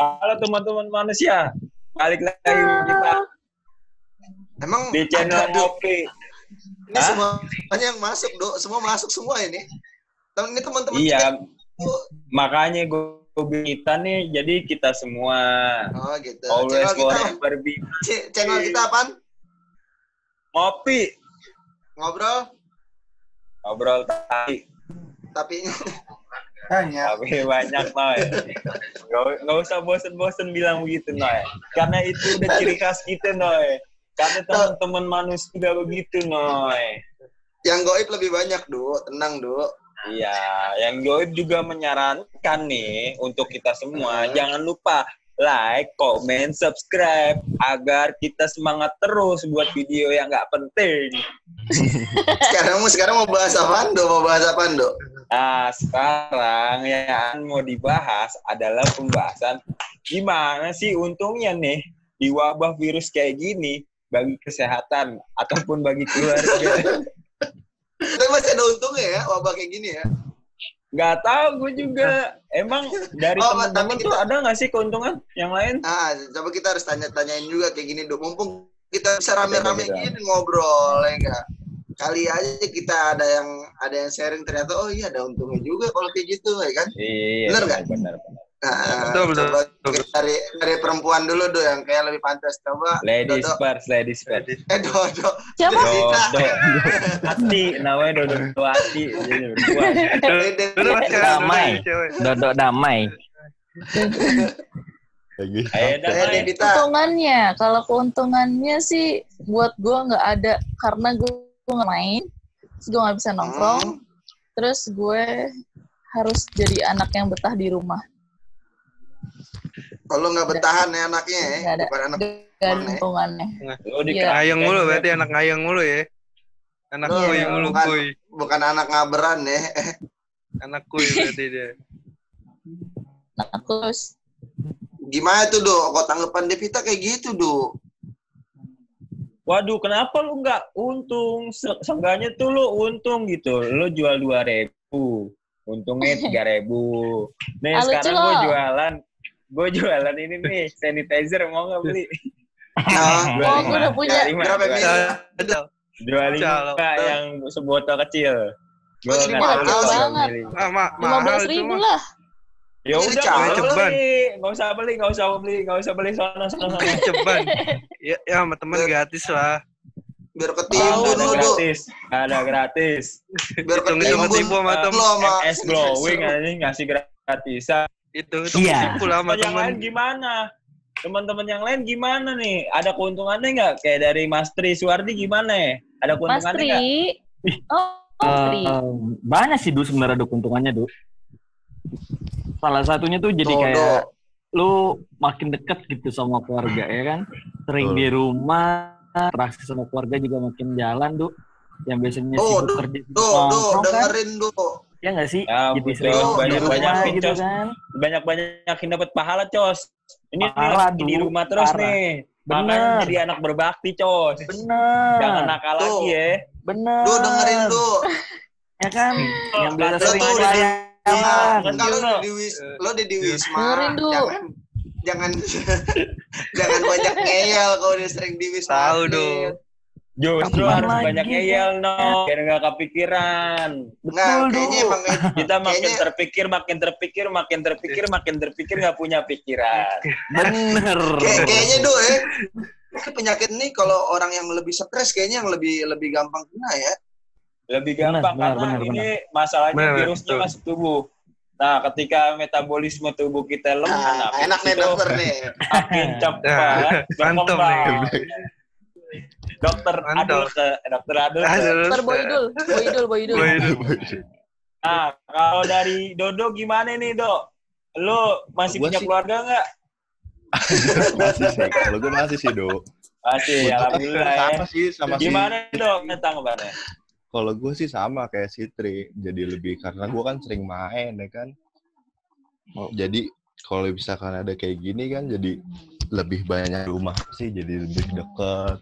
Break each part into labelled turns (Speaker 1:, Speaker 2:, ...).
Speaker 1: Halo teman-teman manusia, balik lagi kita
Speaker 2: Emang
Speaker 1: di channel? Ngopi.
Speaker 2: Ini
Speaker 1: Hah?
Speaker 2: semuanya yang masuk, Dok. Semua masuk semua ini. Temen ini teman-teman
Speaker 1: Iya,
Speaker 2: kita.
Speaker 1: Makanya gue kita nih, jadi kita semua
Speaker 2: Oh gitu.
Speaker 1: always
Speaker 2: Channel kita,
Speaker 1: be
Speaker 2: channel kita apaan?
Speaker 1: ngopi.
Speaker 2: Ngobrol,
Speaker 1: Ngobrol tadi,
Speaker 2: tapi
Speaker 3: Banyak.
Speaker 1: tapi banyak Noy. Gak, gak usah bosen-bosen bilang begitu Noy. Karena itu udah ciri khas kita Noy. Karena teman-teman manusia juga begitu Noy.
Speaker 2: yang goib lebih banyak, Dok. Tenang, Dok.
Speaker 1: Iya, yang Joib juga menyarankan nih untuk kita semua
Speaker 2: Hmm.
Speaker 1: jangan lupa like, comment, subscribe agar kita semangat terus buat video yang nggak penting.
Speaker 2: Sekarang sekarang mau bahas apaan, Dok? Mau bahas apaan, Dok?
Speaker 1: Nah, sekarang yang mau dibahas adalah pembahasan gimana sih untungnya nih di wabah virus kayak gini bagi kesehatan ataupun bagi keluarga.
Speaker 2: Tapi masih ada untungnya ya, wabah kayak gini ya.
Speaker 1: Nggak tahu gue juga. Emang dari
Speaker 2: Oh,
Speaker 1: teman-teman tuh ada nggak sih keuntungan yang lain?
Speaker 2: Ah, coba kita harus tanya-tanyain juga kayak gini, Dok. Mumpung kita bisa rame-rame
Speaker 1: Beda-beda.
Speaker 2: gini ngobrol, ya enggak? Kali aja kita ada yang ada yang sharing ternyata oh iya ada untungnya juga kalau kayak gitu, ya kan?
Speaker 1: Iya,
Speaker 2: Bener nggak?
Speaker 1: Bener, bener.
Speaker 2: Nah,
Speaker 3: Betul, betul,
Speaker 2: coba
Speaker 3: betul.
Speaker 2: dari dari perempuan dulu do yang kayak lebih pantas coba.
Speaker 1: Ladies
Speaker 2: Dodo.
Speaker 1: first, ladies first.
Speaker 2: Eh Dodo.
Speaker 4: Siapa?
Speaker 1: Dodo. Hati, namanya Dodo.
Speaker 3: Duduk mas cewek,
Speaker 5: Damai. Dodok damai.
Speaker 2: Eh.
Speaker 4: Keuntungannya, kalau keuntungannya sih buat gue nggak ada karena gue nggak main, terus gue nggak bisa nongkrong,
Speaker 2: Hmm.
Speaker 4: terus gue harus jadi anak yang betah di rumah.
Speaker 2: Kalau nggak bertahan ya anaknya ya,
Speaker 4: Nggak ada.
Speaker 2: bukan anak
Speaker 4: Gak ada
Speaker 2: Mana?
Speaker 4: keuntungannya.
Speaker 1: Lu di
Speaker 4: Iya.
Speaker 3: Ngayang mulu berarti anak ngayang mulu ya. Anak
Speaker 2: Lu
Speaker 3: kuy mulu
Speaker 2: bukan-
Speaker 3: kuy.
Speaker 2: bukan anak ngaberan ya.
Speaker 3: Anak kuy berarti dia.
Speaker 4: Nah, terus
Speaker 2: Gimana tuh do? Kok tanggapan Devita kayak gitu do?
Speaker 1: Waduh, kenapa lu nggak untung? Se- Seenggaknya tuh lu untung gitu. Lu jual dua ribu, untungnya tiga ribu. Nih
Speaker 4: Ah, lucu
Speaker 1: sekarang gue jualan, gue jualan ini nih sanitizer mau nggak beli? Dua
Speaker 4: Oh,
Speaker 1: lima.
Speaker 4: gua udah punya.
Speaker 2: Berapa.
Speaker 3: Ada.
Speaker 1: Dua lima yang sebotol kecil. Gue
Speaker 2: jadi
Speaker 1: nggak
Speaker 2: mahal
Speaker 4: banget.
Speaker 3: Ah, ma
Speaker 4: lima belas ribu lah.
Speaker 1: Ya udah nggak usah
Speaker 3: Ceban.
Speaker 1: beli, nggak usah beli, nggak usah beli, nggak usah beli sono sono sono.
Speaker 3: Ceban. Ya, ya sama teman gratis lah.
Speaker 2: biar ketimbun
Speaker 1: ada
Speaker 2: lu
Speaker 1: gratis, ada gratis.
Speaker 2: Biar ketimbun
Speaker 3: ketipu sama
Speaker 2: sama
Speaker 1: MS glowing ini ngasih gratisan.
Speaker 3: Itu itu
Speaker 5: Iya.
Speaker 3: ketipu lah sama
Speaker 1: Teman
Speaker 3: teman.
Speaker 1: gimana? Teman-teman yang lain gimana nih? Ada keuntungannya nggak? Kayak dari Mas Tri Suwardi gimana ya? Ada
Speaker 4: Mas
Speaker 1: keuntungannya nggak?
Speaker 4: Tri. Oh, Mas Tri.
Speaker 5: Eh, banyak sih Du sebenarnya ada keuntungannya Du. Salah satunya tuh jadi
Speaker 2: Tuh,
Speaker 5: kayak
Speaker 2: Do.
Speaker 5: lu makin deket gitu sama keluarga ya kan. Sering di rumah, interaksi sama keluarga juga makin jalan Du. Yang biasanya
Speaker 2: Do,
Speaker 5: sibuk
Speaker 2: Do,
Speaker 5: kerja
Speaker 2: Do, do,
Speaker 5: kan.
Speaker 2: dengerin do.
Speaker 5: Ya nggak sih?
Speaker 1: Ya,
Speaker 5: jadi
Speaker 1: betul.
Speaker 5: sering rumah
Speaker 1: nih,
Speaker 5: gitu
Speaker 1: Cos.
Speaker 5: kan.
Speaker 1: Banyak-banyakin dapat pahala, Cos. Ini
Speaker 5: Parah,
Speaker 1: di rumah terus
Speaker 5: Parah.
Speaker 1: nih.
Speaker 5: Bener.
Speaker 1: jadi anak berbakti, Cos.
Speaker 5: Bener.
Speaker 1: Jangan nakal
Speaker 2: Tuh.
Speaker 1: lagi ya.
Speaker 5: Bener.
Speaker 2: Do dengerin do.
Speaker 5: Ya kan? yang biasa sering
Speaker 2: tuh.
Speaker 1: Iya,
Speaker 2: Kan
Speaker 1: Kecil,
Speaker 2: lo di wis, lo di di wisma. Jangan jangan jangan banyak ngeyel kalau udah sering di wisma.
Speaker 3: Tahu,
Speaker 2: atlet.
Speaker 3: Do.
Speaker 1: Justru harus
Speaker 5: lagi?
Speaker 1: banyak ngeyel, no. Biar nggak kepikiran.
Speaker 2: Nggak,
Speaker 5: Betul,
Speaker 2: kayaknya
Speaker 5: Du.
Speaker 2: emang
Speaker 1: Kita makin
Speaker 2: Kayaknya-
Speaker 1: terpikir, makin terpikir, makin terpikir, makin terpikir nggak punya pikiran.
Speaker 5: Bener.
Speaker 2: kayak, kayaknya do ya. Ini penyakit nih kalau orang yang lebih stres kayaknya yang lebih lebih gampang kena ya.
Speaker 1: Lebih
Speaker 5: Benar,
Speaker 1: gampang
Speaker 5: benar,
Speaker 1: karena
Speaker 5: benar,
Speaker 1: ini masalahnya
Speaker 3: Benar,
Speaker 1: virusnya
Speaker 3: betul.
Speaker 1: masuk tubuh. Nah, ketika metabolisme tubuh kita lemah,
Speaker 2: Nah,
Speaker 1: nah,
Speaker 2: enak nih dokter nih.
Speaker 1: makin cepat
Speaker 3: Mantap
Speaker 1: berkembang.
Speaker 3: nih.
Speaker 1: Dokter adul ke dokter adul. ke.
Speaker 3: Aduh.
Speaker 4: Dokter Boydul, Boydul, Boydul.
Speaker 3: Boy,
Speaker 1: Nah, kalau dari Dodo gimana nih, Dok? Lu masih
Speaker 6: Gua
Speaker 1: punya
Speaker 6: sih-
Speaker 1: keluarga nggak?
Speaker 6: masih sih. Kalau gue masih sih, Do.
Speaker 1: Masih, alhamdulillah ya.
Speaker 6: Sama sih, sama sih.
Speaker 1: Gimana, Dok? Tanggapannya?
Speaker 6: Kalau gue sih sama kayak Sitri. Jadi lebih karena gue kan sering main ya kan. Oh, jadi kalau misalkan ada kayak gini kan jadi lebih banyak di rumah sih jadi lebih deket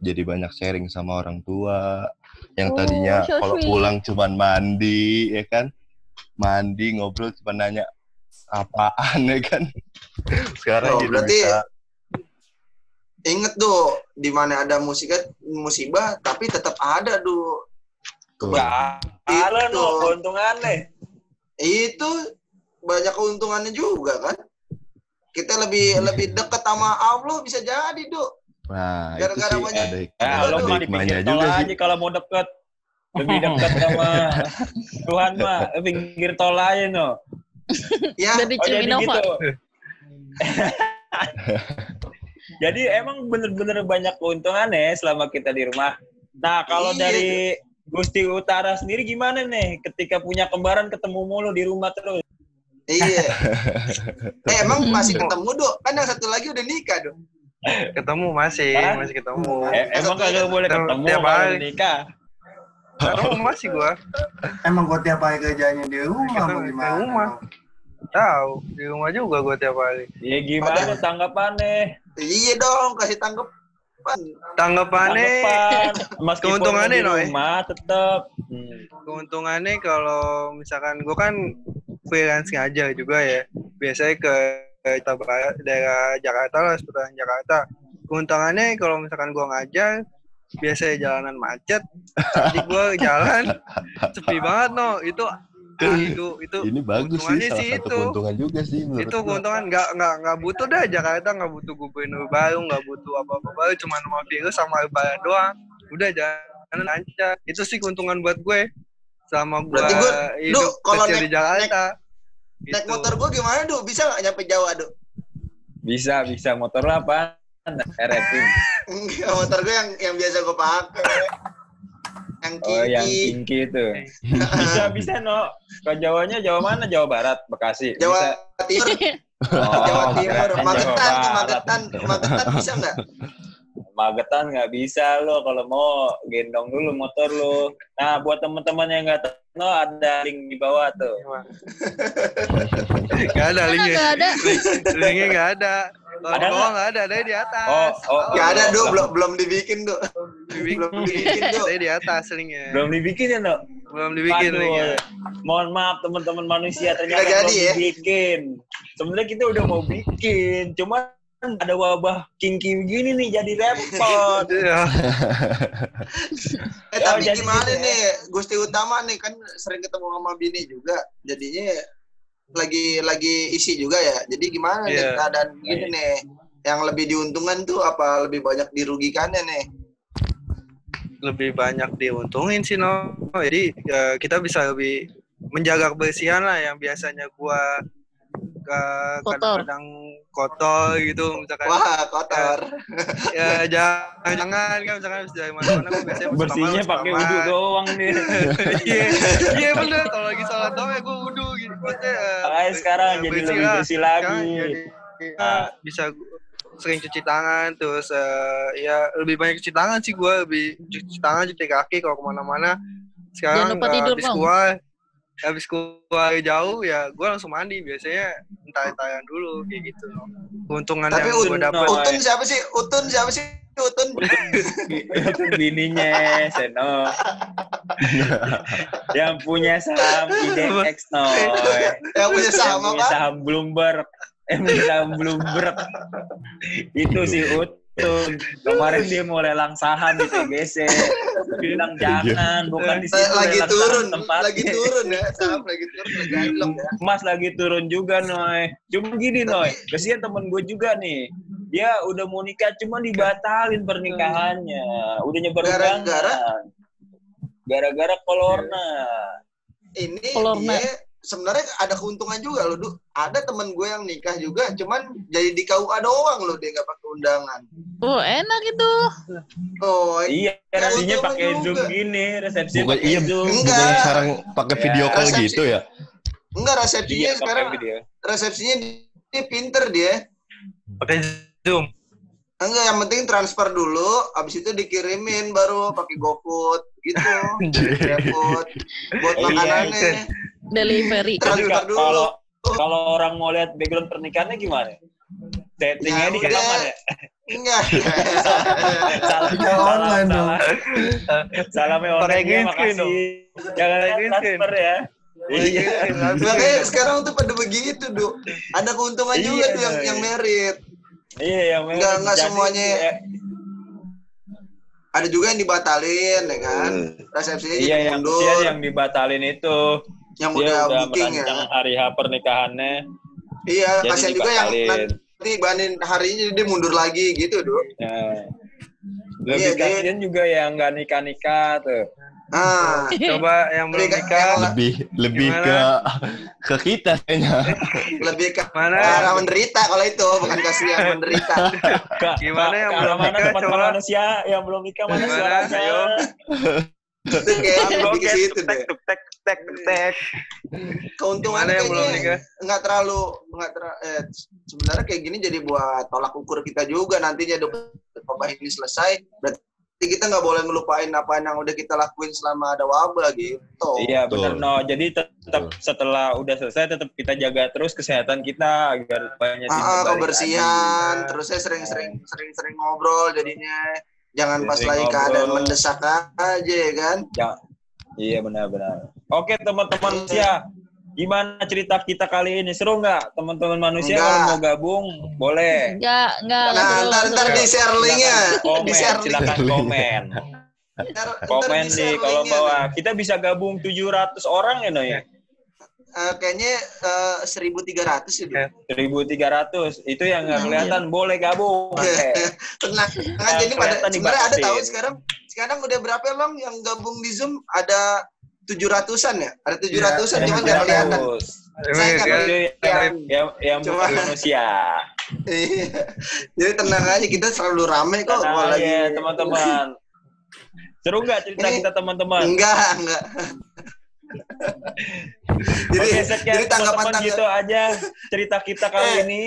Speaker 6: jadi banyak sharing sama orang tua yang
Speaker 4: Oh,
Speaker 6: tadinya
Speaker 4: so
Speaker 6: kalau pulang cuman mandi ya kan mandi ngobrol cuma nanya apaan ya kan sekarang
Speaker 2: Oh,
Speaker 6: jadi
Speaker 2: berarti
Speaker 6: bisa
Speaker 2: Ingat tuh, di mana ada musibah, musibah tapi tetap ada tuh.
Speaker 1: Gak ada
Speaker 2: Itu.
Speaker 1: no keuntungannya.
Speaker 2: Itu banyak keuntungannya juga kan. Kita lebih lebih dekat sama Allah bisa jadi, Duk.
Speaker 6: nah itu
Speaker 2: Gara-gara
Speaker 6: sih
Speaker 2: banyak-
Speaker 6: ada
Speaker 1: Ya,
Speaker 2: Ada
Speaker 1: lo mah dipikir
Speaker 6: juga
Speaker 1: tol
Speaker 6: sih
Speaker 1: aja kalau mau deket. Lebih dekat sama Tuhan mah, pinggir tol aja no.
Speaker 2: Ya,
Speaker 4: Dari
Speaker 1: Oh jadi gitu. jadi emang bener-bener banyak keuntungannya selama kita di rumah. Nah kalau
Speaker 2: Iya.
Speaker 1: dari Gusti Utara sendiri gimana nih ketika punya kembaran ketemu mulu di rumah terus?
Speaker 2: iya. eh, emang masih ketemu, Duk? Kan yang satu lagi udah nikah, Duk.
Speaker 3: Ketemu masih,
Speaker 1: Hah?
Speaker 3: masih ketemu.
Speaker 1: Eh, emang kagak boleh ketemu
Speaker 3: tiap hari.
Speaker 1: nikah?
Speaker 3: Ketemu masih gua.
Speaker 7: Emang gua tiap hari kerjanya di rumah
Speaker 3: Kita
Speaker 7: apa
Speaker 3: di
Speaker 7: gimana?
Speaker 3: rumah. Tahu, di rumah juga gua tiap hari.
Speaker 1: Ya gimana tanggapannya?
Speaker 2: Iya dong, kasih tanggapan.
Speaker 3: Tanggapannya
Speaker 1: Tanggapan. Meskipun
Speaker 3: Keuntungannya,
Speaker 1: di
Speaker 3: Noy.
Speaker 1: rumah tetap. Hmm.
Speaker 3: keuntungannya kalau misalkan gua kan freelance ngajar juga ya. Biasanya ke ke Tabara- daerah Jakarta lah, seputaran Jakarta. Keuntungannya kalau misalkan gua ngajar biasanya jalanan macet, tadi gua jalan sepi banget no. Itu itu itu
Speaker 6: ini bagus sih salah
Speaker 3: sih
Speaker 6: satu
Speaker 3: itu.
Speaker 6: keuntungan juga sih menurut
Speaker 3: itu keuntungan nggak nggak nggak butuh dah Jakarta nggak butuh gubernur baru nggak butuh apa apa baru cuma nama virus sama lebaran doang udah jangan lancar itu sih keuntungan buat gue sama gue
Speaker 2: Berarti gua-
Speaker 3: hidup
Speaker 2: Duh, kalau
Speaker 3: kecil
Speaker 2: naik-
Speaker 3: di Jakarta
Speaker 2: Naik
Speaker 3: Gitu.
Speaker 2: motor gua gimana, Duk? Bisa nggak nyampe Jawa, Duk?
Speaker 1: Bisa, bisa. Motor lo apa?
Speaker 2: Enggak, motor gua yang yang biasa gua pakai. Yang
Speaker 1: Oh, yang kinki itu. Bisa, bisa, no. Ke Jawanya, Jawa mana? Jawa Barat, Bekasi.
Speaker 2: Jawa
Speaker 1: Bisa.
Speaker 2: Timur,
Speaker 1: Oh,
Speaker 2: Jawa Timur, Magetan. Magetan, Magetan bisa nggak?
Speaker 1: Magetan nggak bisa lo kalau mau gendong dulu motor lo. Nah, buat teman-teman yang nggak tahu, no, ada link di bawah tuh.
Speaker 3: nggak ada linknya
Speaker 4: nggak ada?
Speaker 3: Link- linknya nggak ada kalau
Speaker 1: Ada
Speaker 3: bawah nggak ada ada di atas
Speaker 1: Oh, oh,
Speaker 2: Nggak ada, Duk. Belum belum dibikin.
Speaker 3: Dibikin.
Speaker 2: Belum dibikin, Duk.
Speaker 3: ada di atas linknya
Speaker 1: Belum dibikin ya, no?
Speaker 3: belum dibikin
Speaker 1: Aduh,
Speaker 3: linknya
Speaker 1: mohon maaf teman-teman manusia ternyata belum
Speaker 2: ya?
Speaker 1: bikin. Sebenarnya kita udah mau bikin, cuma ada wabah kinki begini nih jadi repot.
Speaker 3: Iya.
Speaker 2: Eh,
Speaker 1: Oh,
Speaker 2: tapi
Speaker 1: jadi
Speaker 2: gimana
Speaker 1: gitu ya?
Speaker 2: nih, Gusti Utama nih kan sering ketemu sama bini juga, jadinya lagi lagi isi juga ya. Jadi gimana nih
Speaker 3: Iya.
Speaker 2: keadaan gini nih? Yang lebih diuntungkan tuh apa lebih banyak dirugikannya nih?
Speaker 3: lebih banyak diuntungin sih no jadi ya, kita bisa lebih menjaga kebersihan lah yang biasanya gua ke-
Speaker 4: Kotor.
Speaker 3: kadang-kadang kotor gitu misalkan
Speaker 2: Wah, kotor.
Speaker 3: ya jangan jangan kan misalkan habis dari mana-mana gua biasanya
Speaker 1: Bersihnya pakai
Speaker 3: kamar.
Speaker 1: doang nih.
Speaker 3: iya iya bener kalau lagi sholat doang ya gua wudhu gitu maksudnya eh,
Speaker 1: Makanya sekarang
Speaker 3: ya,
Speaker 1: jadi
Speaker 3: bersih
Speaker 1: lebih
Speaker 3: lah.
Speaker 1: bersih
Speaker 3: Sekarang
Speaker 1: lagi.
Speaker 3: jadi eh, bisa sering cuci tangan terus eh, ya lebih banyak cuci tangan sih gue lebih cuci tangan cuci kaki kalau ke mana-mana
Speaker 4: Jangan
Speaker 3: sekarang
Speaker 4: lupa
Speaker 3: eh,
Speaker 4: tidur
Speaker 3: habis
Speaker 4: dong.
Speaker 3: keluar habis keluar jauh ya gue langsung mandi biasanya entar-entaran dulu kayak gitu loh keuntungan
Speaker 2: Tapi
Speaker 3: yang
Speaker 2: Ut-
Speaker 3: gue dapat
Speaker 1: Ut-
Speaker 2: Utun siapa sih? Utun siapa sih? Utun.
Speaker 1: Itu bininya Seno. yang punya saham IDX Noy.
Speaker 2: Yang punya
Speaker 1: Yang
Speaker 2: saham
Speaker 1: punya
Speaker 2: apa?
Speaker 1: saham Bloomberg. Yang punya saham Bloomberg. Itu sih Utun. Kemarin dia mau lelang saham di TGC. Bilang jangan, bukan di situ
Speaker 2: Lagi
Speaker 1: lelang
Speaker 2: turun,
Speaker 1: tempatnya.
Speaker 2: lagi turun ya, saham lagi turun, lagi ya.
Speaker 1: Mas lagi turun juga, Noy. Cuma gini, Noy. Kasihan temen gue juga nih. Dia udah mau nikah, cuma dibatalin pernikahannya. Udah nyebar
Speaker 2: Gara-gara?
Speaker 1: Gara-gara kolorna.
Speaker 2: Ini
Speaker 4: Kolorna.
Speaker 2: dia sebenarnya ada keuntungan juga loh, Du. Ada temen gue yang nikah juga, cuman jadi di KUA doang loh dia nggak pakai undangan.
Speaker 4: Oh, enak itu.
Speaker 2: Oh,
Speaker 1: Iya, resepsinya pakai
Speaker 2: juga.
Speaker 1: Zoom gini, resepsi
Speaker 6: bukan
Speaker 1: pakai
Speaker 6: iya
Speaker 1: Zoom.
Speaker 2: Enggak.
Speaker 6: bukan sekarang pakai
Speaker 1: Ya,
Speaker 6: video call
Speaker 2: resepsi.
Speaker 6: gitu ya
Speaker 2: enggak resepsinya
Speaker 1: Iya,
Speaker 2: sekarang
Speaker 1: video.
Speaker 2: resepsinya dia pinter dia.
Speaker 3: pakai zoom
Speaker 2: Enggak, yang penting transfer dulu, abis itu dikirimin baru pakai GoFood gitu. GoFood buat
Speaker 1: Iya,
Speaker 2: makanannya.
Speaker 4: Delivery.
Speaker 1: Kalau kalau orang mau lihat background pernikahannya gimana? Settingnya
Speaker 2: Ya
Speaker 1: di kamar ya?
Speaker 2: Enggak.
Speaker 1: salam,
Speaker 7: Ya, online
Speaker 1: salam, salam. Salamnya online
Speaker 3: green
Speaker 1: ya,
Speaker 3: screen
Speaker 1: makasih. Jangan
Speaker 3: Pakai green screen.
Speaker 1: transfer ya. Iya.
Speaker 2: Makanya sekarang tuh pada begitu, Du. Ada keuntungan
Speaker 1: Iya,
Speaker 2: juga tuh yang
Speaker 1: iya.
Speaker 2: yang merit.
Speaker 1: Iya, yang
Speaker 2: Nggak- nggak
Speaker 1: jadi,
Speaker 2: semuanya.
Speaker 1: ya,
Speaker 2: Ada juga yang dibatalin, ya kan? Resepsinya
Speaker 1: Iya,
Speaker 2: jadi
Speaker 1: yang
Speaker 2: mundur.
Speaker 1: yang dibatalin itu.
Speaker 2: Yang
Speaker 1: Dia
Speaker 2: udah,
Speaker 1: udah
Speaker 2: booking ya.
Speaker 1: hari H pernikahannya.
Speaker 2: Iya,
Speaker 1: Jadi
Speaker 2: kasihan juga yang nanti banin harinya jadi dia mundur lagi gitu, Du.
Speaker 1: Nah,
Speaker 2: Iya,
Speaker 1: lebih
Speaker 2: dia-
Speaker 1: kasihan juga yang nggak nikah nikah tuh.
Speaker 2: Ah,
Speaker 3: Coba yang belum nikah,
Speaker 2: yang-
Speaker 6: lebih lebih
Speaker 3: Gimana?
Speaker 6: ke ke kita kayaknya
Speaker 2: lebih ke
Speaker 3: mana?
Speaker 2: arah menderita kalau itu, bukan kasihan menderita.
Speaker 1: Kak,
Speaker 3: Gimana yang belum
Speaker 1: mana
Speaker 3: nikah,
Speaker 1: tempat
Speaker 3: coba?
Speaker 1: manusia yang belum nikah mana
Speaker 3: Gimana?
Speaker 1: suaranya?
Speaker 2: Itu kayak lebih ke situ deh.
Speaker 1: tek tek tek tek.
Speaker 2: Keuntungan
Speaker 3: yang belum nikah?
Speaker 2: nggak terlalu nggak ter eh, sebenarnya kayak gini jadi buat tolak ukur kita juga nantinya dok wabah ini selesai berarti kita nggak boleh ngelupain apa yang udah kita lakuin selama ada wabah gitu.
Speaker 1: Iya benar no. Jadi tetap setelah udah selesai tetap kita jaga terus kesehatan kita agar banyak
Speaker 2: Ah, kebersihan, terusnya sering-sering sering-sering ngobrol jadinya jangan pas lagi keadaan mendesak aja ya kan.
Speaker 1: Iya benar-benar. Oke teman-teman manusia, gimana cerita kita kali ini seru nggak teman-teman manusia
Speaker 2: Enggak.
Speaker 1: kalau mau gabung boleh.
Speaker 4: Enggak, enggak, enggak
Speaker 2: Nah,
Speaker 4: seru,
Speaker 2: ntar
Speaker 4: enggak
Speaker 2: ntar
Speaker 4: seru.
Speaker 2: di share linknya,
Speaker 1: komen, silakan komen.
Speaker 2: Ntar, ntar
Speaker 1: Komen
Speaker 2: di
Speaker 1: di bawah.
Speaker 2: nih.
Speaker 1: Kita bisa gabung 700 orang ya no ya.
Speaker 2: Eh, kayaknya eh, 1300 ya.
Speaker 3: Eh.
Speaker 2: Du.
Speaker 1: 1300 itu yang nggak kelihatan boleh gabung. Oke.
Speaker 2: Tenang, tenang aja ini pada sebenarnya ada tahu sekarang sekarang udah berapa bang yang gabung di Zoom ada 700-an ya? Ada 700-an
Speaker 7: Iya,
Speaker 2: cuman nggak kelihatan. Saya kan-
Speaker 1: Itu yang yang,
Speaker 2: Cuma-
Speaker 1: manusia.
Speaker 2: Iya. Jadi tenang aja kita selalu rame kok
Speaker 1: Tenang
Speaker 2: lagi
Speaker 1: teman-teman. Seru nggak cerita
Speaker 2: Ini-
Speaker 1: kita teman-teman?
Speaker 2: Enggak, enggak. jadi
Speaker 1: Oke, sekian
Speaker 2: jadi tanggapan
Speaker 1: teman-teman gitu
Speaker 2: tanggapan
Speaker 1: aja cerita kita kali
Speaker 2: Eh,
Speaker 1: ini.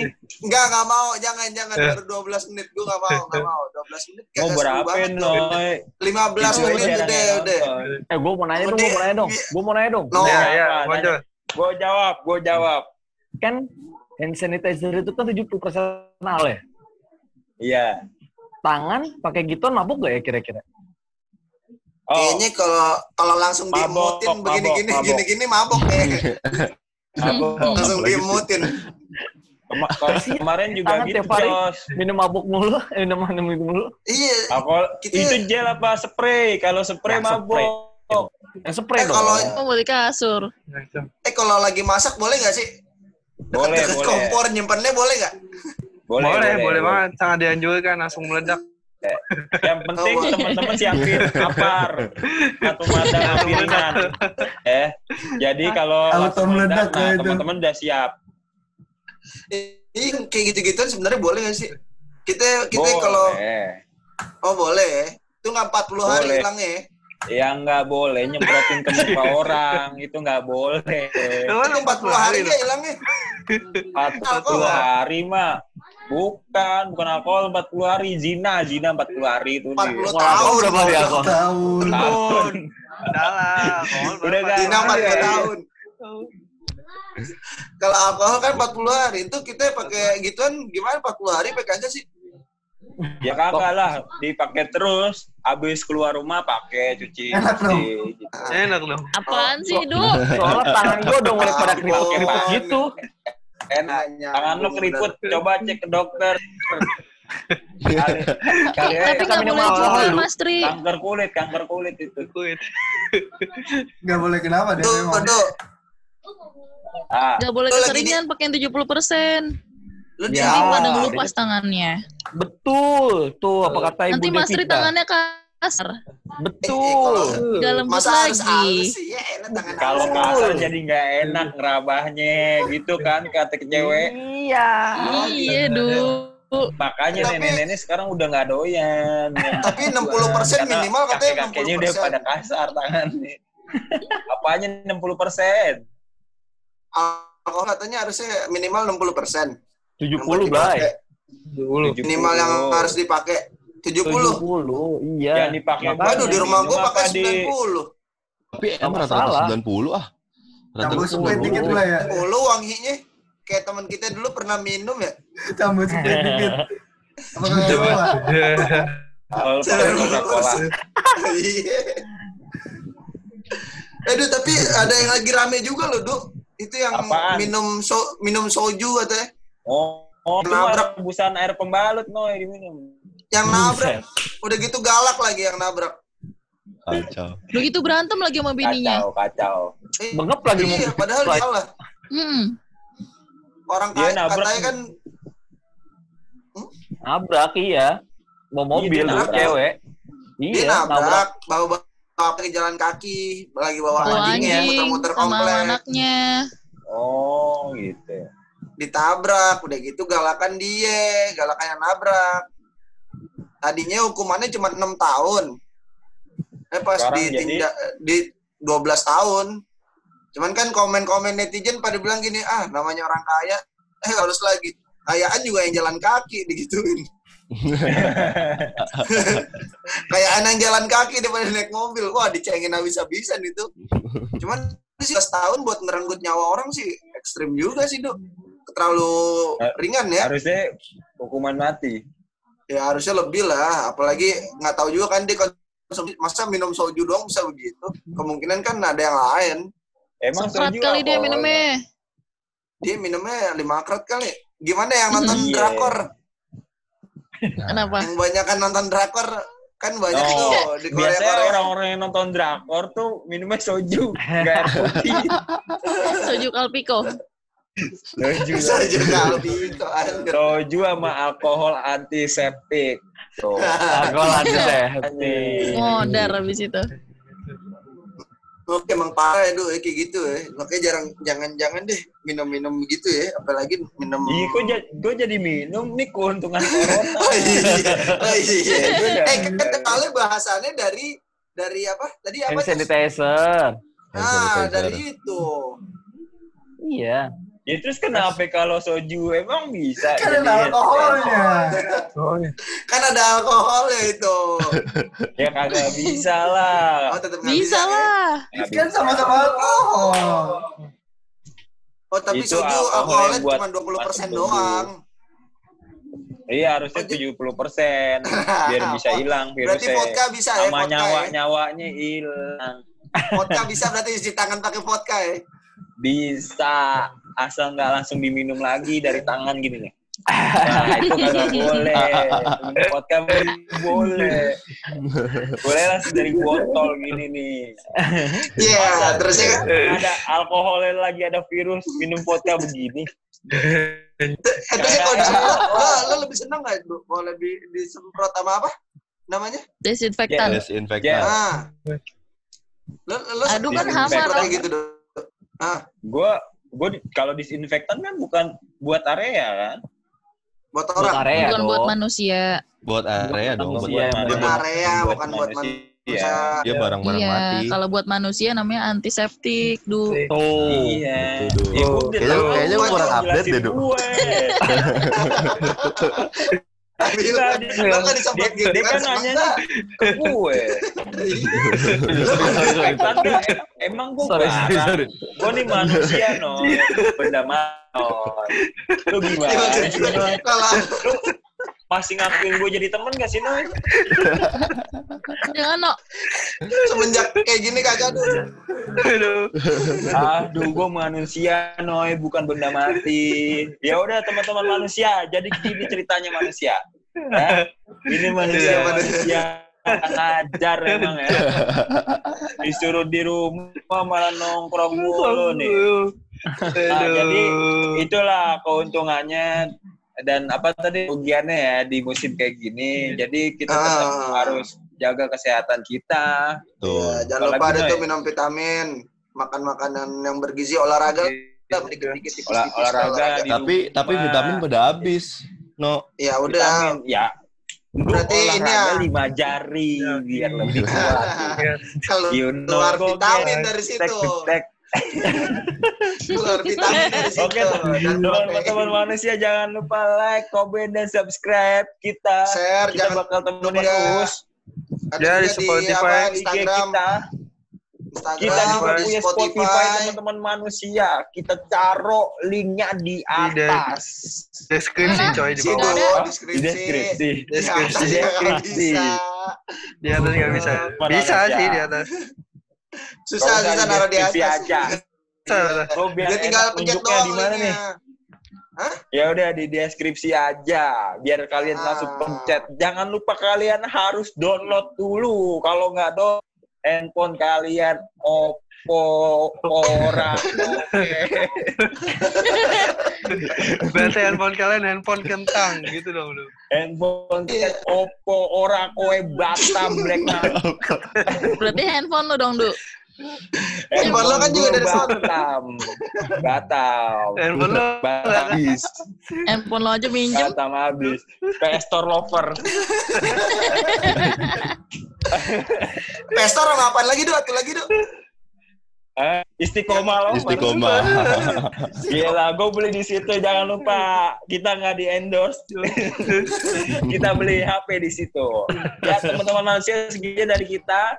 Speaker 2: enggak enggak mau, jangan jangan
Speaker 3: Eh.
Speaker 2: baru 12 menit gua enggak mau, enggak mau. 12 menit kagak seru
Speaker 1: berapa
Speaker 2: banget.
Speaker 1: Noy?
Speaker 2: 15
Speaker 1: Itu
Speaker 2: menit udah udah.
Speaker 5: Eh, gue mau nanya dong, gue mau nanya dong.
Speaker 2: iya.
Speaker 5: Gue mau nanya dong.
Speaker 2: No.
Speaker 3: Ya, ya.
Speaker 1: Gue jawab, gue jawab.
Speaker 5: Kan hand sanitizer itu kan 70% al ya.
Speaker 1: Iya.
Speaker 5: Tangan pakai gituan mabuk gak ya kira-kira?
Speaker 1: Oh,
Speaker 2: Kayaknya kalau kalau langsung
Speaker 1: Mabok,
Speaker 2: diemutin begini-gini
Speaker 1: mabok,
Speaker 2: gini-gini mabok deh.
Speaker 1: aku
Speaker 2: langsung diemutin.
Speaker 1: kema- ke- kemarin juga
Speaker 5: Tangan
Speaker 1: gitu. Jos.
Speaker 5: Minum mabuk mulu, minum minum itu mulu.
Speaker 2: Iya.
Speaker 1: Alkohol
Speaker 2: Kita-
Speaker 1: itu gel apa spray? Kalau spray
Speaker 5: Ya, spray.
Speaker 1: mabok.
Speaker 5: Yang spray
Speaker 2: Eh,
Speaker 5: dong.
Speaker 2: kalau-
Speaker 4: Oh, beli kasur.
Speaker 2: Eh kalau lagi masak boleh nggak sih?
Speaker 1: Boleh,
Speaker 2: Dekat
Speaker 1: boleh.
Speaker 2: kompor nyimpennya boleh nggak?
Speaker 1: Boleh,
Speaker 3: Boleh, boleh banget. Sangat dianjurkan langsung meledak.
Speaker 1: Yang penting
Speaker 2: Oh,
Speaker 1: teman-teman siapin apar atau mata piringan. Eh, jadi kalau
Speaker 7: meledak
Speaker 1: nah,
Speaker 7: ya
Speaker 1: teman-teman udah siap.
Speaker 2: Iya kayak gitu-gituan sebenarnya boleh nggak sih? Kita kita
Speaker 1: Boleh.
Speaker 2: kalau oh boleh ya. Itu nggak 40 hari
Speaker 1: Boleh.
Speaker 2: hilangnya ya.
Speaker 1: yang nggak boleh nyemprotin ke muka orang itu nggak boleh.
Speaker 3: Itu
Speaker 2: 40 hari nggak hilangnya.
Speaker 1: 40
Speaker 2: Alkohol.
Speaker 1: hari mah bukan bukan alkohol 40 hari zina zina 40 hari itu
Speaker 2: 40
Speaker 1: di-
Speaker 2: tahun.
Speaker 5: berapa hari alkohol?
Speaker 7: Tahun.
Speaker 1: tahun
Speaker 3: Salah. alkohol
Speaker 1: Udah
Speaker 2: Zina 40
Speaker 1: Boleh.
Speaker 2: tahun. Kalau alkohol kan 40 hari. Itu kita pakai gituan gimana 40 hari pakai aja sih?
Speaker 1: ya kagak lah dipakai terus habis keluar rumah pakai cuci
Speaker 7: Enak dong.
Speaker 1: gitu.
Speaker 3: Enak dong.
Speaker 4: Apaan sih, Du?
Speaker 5: Soalnya tangan gue udah mulai pada keriput-keriput
Speaker 2: Apaan?
Speaker 5: gitu.
Speaker 1: Enak
Speaker 2: Nanya,
Speaker 1: tangan lo keriput coba cek ke dokter kali, kali
Speaker 4: Tapi nggak
Speaker 5: minum
Speaker 4: boleh juga. Mas Tri.
Speaker 1: kanker kulit kanker kulit itu
Speaker 3: Kuit.
Speaker 7: Nggak boleh kenapa deh
Speaker 2: Tuh,
Speaker 7: memang.
Speaker 2: tuh.
Speaker 1: ah
Speaker 4: Nggak boleh
Speaker 2: Lu
Speaker 4: keseringan pakai 70 persen.
Speaker 2: Lu
Speaker 5: Ya.
Speaker 4: pada ngelupas tangannya.
Speaker 5: Betul. Tuh apa kata ibu
Speaker 4: Nanti Mas Tri tangannya kasar.
Speaker 5: Betul.
Speaker 4: Gak lembut
Speaker 2: Masa harus
Speaker 4: lagi.
Speaker 2: Tangan
Speaker 1: kalau kasar jadi nggak enak ngerabahnya gitu kan kata ke cewek
Speaker 5: Iya.
Speaker 4: Iya, Du.
Speaker 1: makanya nenek-nenek sekarang udah nggak doyan
Speaker 2: Tapi 60%
Speaker 1: Karena
Speaker 2: minimal katanya
Speaker 1: kakek-kakeknya udah pada
Speaker 2: 60%.
Speaker 1: kasar tangannya apanya 60 persen
Speaker 2: Alkohol katanya harusnya minimal 60%.
Speaker 5: 70 Blay.
Speaker 3: Dulu.
Speaker 2: Minimal yang harus dipakai 70.
Speaker 5: 70. Iya.
Speaker 1: yang dipakai.
Speaker 2: Waduh, di rumah gua pakai
Speaker 1: apa di
Speaker 2: 90.
Speaker 6: Tapi emang rata-rata 90 ah.
Speaker 7: Supaya
Speaker 5: 90.
Speaker 7: dikit lah ya.
Speaker 2: 10 wanginya. Kayak teman kita dulu pernah minum ya.
Speaker 7: Campur supaya dikit. Apa
Speaker 1: Coca-Cola
Speaker 2: Iya. Eh, Duh, tapi ada yang lagi rame juga loh, Duh. Itu yang
Speaker 1: Apaan?
Speaker 2: minum so, minum soju katanya.
Speaker 1: Oh, oh itu
Speaker 2: Nabrak.
Speaker 1: mah rebusan air pembalut no diminum.
Speaker 2: Yang nabrak. Udah gitu galak lagi yang nabrak.
Speaker 6: Kacau.
Speaker 4: Begitu berantem lagi sama bininya.
Speaker 1: Kacau, kacau.
Speaker 2: Eh,
Speaker 5: Bengep lagi mau
Speaker 2: iya, padahal
Speaker 5: Flight.
Speaker 2: dia lah.
Speaker 4: Mm-mm.
Speaker 2: Orang kaya,
Speaker 1: nabrak.
Speaker 2: katanya kan
Speaker 5: nabrak iya. Mau mobil
Speaker 1: dia
Speaker 5: tuh
Speaker 1: nabrak.
Speaker 5: cewek.
Speaker 2: dia
Speaker 5: Iya,
Speaker 2: nabrak, bawa bawa pakai jalan kaki, lagi bawa
Speaker 4: Bawa
Speaker 2: anjingnya
Speaker 4: anjing
Speaker 2: muter-muter
Speaker 4: sama
Speaker 2: komplek.
Speaker 4: anaknya.
Speaker 1: Oh, gitu.
Speaker 2: ditabrak udah gitu galakan dia galakan yang nabrak tadinya hukumannya cuma enam tahun eh pas
Speaker 1: Sekarang
Speaker 2: ditindak di 12 tahun. Cuman kan komen-komen netizen pada bilang gini ah namanya orang kaya. Eh harus lagi. Kayaan juga yang jalan kaki digituin. Kayaan yang jalan kaki daripada naik mobil. Wah dicengin habis-habisan itu. Cuman 11 tahun buat ngerenggut nyawa orang sih ekstrim juga sih dok. Terlalu
Speaker 1: Eh,
Speaker 2: ringan ya.
Speaker 1: Harusnya hukuman mati.
Speaker 2: ya harusnya lebih lah. Apalagi nggak tahu juga kan dia masa minum soju doang bisa begitu kemungkinan kan ada yang lain
Speaker 1: Emang
Speaker 4: Sekrat
Speaker 1: soju
Speaker 4: kali dia minumnya.
Speaker 2: dia minumnya lima krat kali gimana yang nonton
Speaker 1: Iya.
Speaker 2: drakor
Speaker 4: Kenapa?
Speaker 2: yang banyak kan nonton drakor kan banyak
Speaker 1: Oh,
Speaker 2: tuh di Korea
Speaker 1: Biasanya orang-orang yang nonton drakor tuh minumnya soju, air putih.
Speaker 4: Soju Kalpiko.
Speaker 1: Soju.
Speaker 2: soju kalbi.
Speaker 1: Soju sama alkohol antiseptik. Tuh.
Speaker 5: Alkohol.
Speaker 1: Anjing.
Speaker 4: Modar habis itu.
Speaker 2: Oke, emang parah ya, Duh, ya, kayak gitu ya. Makanya jarang, jangan-jangan deh minum-minum gitu ya. Apalagi minum...
Speaker 1: Iya, gue jadi, jadi minum nih keuntungan corona.
Speaker 2: Oh iya, oh iya. Eh, kan kali bahasannya dari dari apa? Tadi apa?
Speaker 5: Hand sanitizer.
Speaker 2: Ah,
Speaker 6: sanitizer.
Speaker 2: dari itu.
Speaker 5: Iya.
Speaker 1: Ya terus kenapa kalau soju emang bisa?
Speaker 7: Kan ada alkoholnya.
Speaker 2: Kan ada alkohol ya itu.
Speaker 1: Ya kagak bisa lah.
Speaker 2: Oh, tetap nggak
Speaker 4: Bisa
Speaker 2: ya?
Speaker 4: lah.
Speaker 1: Nggak
Speaker 7: Kan
Speaker 1: bisa.
Speaker 7: sama-sama alkohol.
Speaker 2: Oh, tapi
Speaker 1: Itu
Speaker 2: soju
Speaker 1: alkohol
Speaker 2: alkoholnya
Speaker 1: buat
Speaker 2: cuma 20%
Speaker 1: masuk
Speaker 2: doang.
Speaker 1: Iya harusnya 70 persen biar bisa hilang
Speaker 2: Berarti
Speaker 1: virusnya.
Speaker 2: vodka bisa ya,
Speaker 1: Sama nyawa
Speaker 2: ya.
Speaker 1: nyawanya hilang.
Speaker 2: Vodka bisa berarti cuci tangan pakai vodka ya.
Speaker 1: Bisa asal nggak langsung diminum lagi dari tangan gini nih. Nah, itu kagak boleh. Minum vodka boleh. Boleh langsung dari botol gini nih.
Speaker 2: Iya,
Speaker 1: Masa
Speaker 2: terusnya kan
Speaker 1: ada alkoholnya lagi ada virus minum vodka begini.
Speaker 2: Eh, terusnya kalau disemprot, lo, lo lebih seneng nggak bro? Kalau lebih disemprot sama apa? Namanya?
Speaker 4: Desinfektan.
Speaker 6: Desinfektan.
Speaker 1: Ya.
Speaker 2: Ah. Lo, lo
Speaker 4: Aduh, kan
Speaker 1: hamar.
Speaker 2: gitu dong.
Speaker 1: Gue gue kalau disinfektan kan bukan buat area kan.
Speaker 2: Buat
Speaker 5: Buat
Speaker 2: orang.
Speaker 5: area
Speaker 4: Bukan
Speaker 5: dong.
Speaker 4: buat manusia.
Speaker 6: Buat area dong.
Speaker 5: manusia
Speaker 6: Buat,
Speaker 2: Buat
Speaker 5: Buat
Speaker 2: area, bukan buat manusia.
Speaker 1: Iya.
Speaker 6: dia barang-barang
Speaker 4: Iya,
Speaker 6: mati.
Speaker 4: kalau buat manusia namanya antiseptik, Du.
Speaker 5: Tuh.
Speaker 1: Iya. Ya, udah
Speaker 6: Kayaknya- kayaknya kurang update deh, Du.
Speaker 2: lo, lo nggak disemprot
Speaker 1: dia-
Speaker 2: gitu
Speaker 1: dia
Speaker 2: kan?
Speaker 1: kan nanya ke gue. Kan, emang gue
Speaker 5: Sorry, sorry, sorry.
Speaker 1: Gue nih manusia, no. Benda manon. Lu gimana Lu masih ngakuin gue jadi temen gak sih, Noy?
Speaker 4: Jangan, no.
Speaker 2: semenjak kayak gini kagak tuh.
Speaker 3: Aduh.
Speaker 1: Aduh, gue manusia, Noy, bukan benda mati. Ya udah, teman-teman manusia, jadi gini ceritanya manusia. Ya? Ini manusia,
Speaker 2: Iya,
Speaker 1: manusia. Ngajar emang ya. Disuruh di rumah malah nongkrong mulu nih. Nah, jadi itulah keuntungannya dan apa tadi rugiannya ya di musim kayak gini. Jadi kita tetap
Speaker 2: Ah.
Speaker 1: harus jaga kesehatan kita.
Speaker 6: Tuh.
Speaker 2: Ya, jangan
Speaker 1: Apalagi,
Speaker 2: lupa ada tuh minum vitamin, makan makanan yang bergizi, olahraga lah, dikit-dikit tipis-tipis
Speaker 1: olahraga di
Speaker 6: Tapi tapi vitamin pada habis. No.
Speaker 2: Ya udah.
Speaker 1: Vitamin, ya.
Speaker 2: Berarti ini ya.
Speaker 1: lima jari biar lebih kuat.
Speaker 2: Kalau
Speaker 1: You know,
Speaker 2: keluar vitamin dari situ.
Speaker 1: tek.
Speaker 2: Keluar vitamin dari situ.
Speaker 1: Oke, teman-teman manusia jangan lupa like, comment, dan subscribe kita.
Speaker 2: share,
Speaker 1: Kita
Speaker 2: jangan
Speaker 1: bakal temenin
Speaker 2: lupa
Speaker 1: terus.
Speaker 3: di
Speaker 2: di
Speaker 3: Spotify,
Speaker 1: IG
Speaker 2: Instagram,
Speaker 1: kita.
Speaker 2: Instagram,
Speaker 1: Kita juga
Speaker 2: di
Speaker 1: punya Spotify, teman-teman manusia. Kita taruh linknya di atas.
Speaker 3: Deskripsi coy di
Speaker 2: Situ,
Speaker 3: bawah.
Speaker 2: deskripsi.
Speaker 1: Di deskripsi.
Speaker 2: Deskripsi.
Speaker 1: Deskripsi.
Speaker 2: Bisa.
Speaker 3: Di atas nggak bisa.
Speaker 1: Mana
Speaker 3: Bisa
Speaker 1: aja.
Speaker 3: sih di atas.
Speaker 2: Susah
Speaker 1: Nggak usah
Speaker 2: susah naruh di atas.
Speaker 1: aja. Lo biar
Speaker 2: Dia tinggal pencet doang
Speaker 1: di mana nih?
Speaker 2: linknya.
Speaker 1: Ya udah di deskripsi aja, biar kalian
Speaker 2: Ah.
Speaker 1: langsung pencet. Jangan lupa kalian harus download dulu. Kalau nggak download, handphone kalian Oppo orang.
Speaker 3: Berarti handphone kalian handphone kentang gitu dong lu.
Speaker 1: handphone kalian Oppo orang kowe Batam Black.
Speaker 4: Berarti handphone lu dong, Du.
Speaker 2: Handphone lo kan juga dari.
Speaker 1: Batam. Batam.
Speaker 3: Handphone lo
Speaker 1: Batam habis.
Speaker 4: Handphone lo aja minjem.
Speaker 1: Batam habis. PS Store lover.
Speaker 2: Pestor sama apaan lagi tuh? Satu lagi tuh.
Speaker 1: Eh, Istiqomah lover.
Speaker 6: Istiqomah.
Speaker 1: Gila, gue beli di situ. Jangan lupa, kita nggak di endorse. kita beli HP di situ. Ya teman-teman manusia segini dari kita.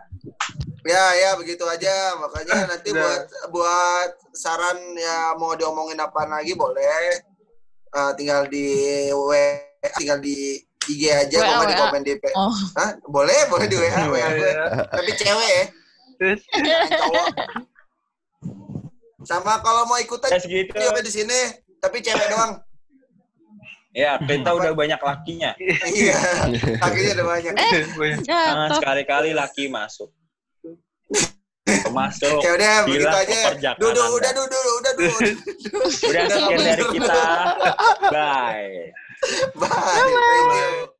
Speaker 2: Ya ya begitu aja. Makanya nanti
Speaker 3: Udah.
Speaker 2: buat buat saran ya mau diomongin apa lagi boleh. Eh, tinggal di W tinggal di IG aja
Speaker 4: WA,
Speaker 2: komen di
Speaker 4: WA.
Speaker 2: komen di P.
Speaker 4: Oh,
Speaker 2: Hah? Boleh, boleh di WA, WA. Tapi cewek ya.
Speaker 3: Terus.
Speaker 2: Sama kalau mau ikutan
Speaker 1: Ya segitu.
Speaker 2: juga di sini, tapi cewek doang.
Speaker 1: Ya, kita udah banyak lakinya.
Speaker 2: Iya. Akhirnya udah banyak.
Speaker 3: banyak.
Speaker 1: Jangan sekali-kali laki masuk. Masuk.
Speaker 2: Ya udah begitu aja. Dudu, udah dudu, udah dudu.
Speaker 1: Udah sekian dari kita. Bye.
Speaker 2: Bye. Thank you.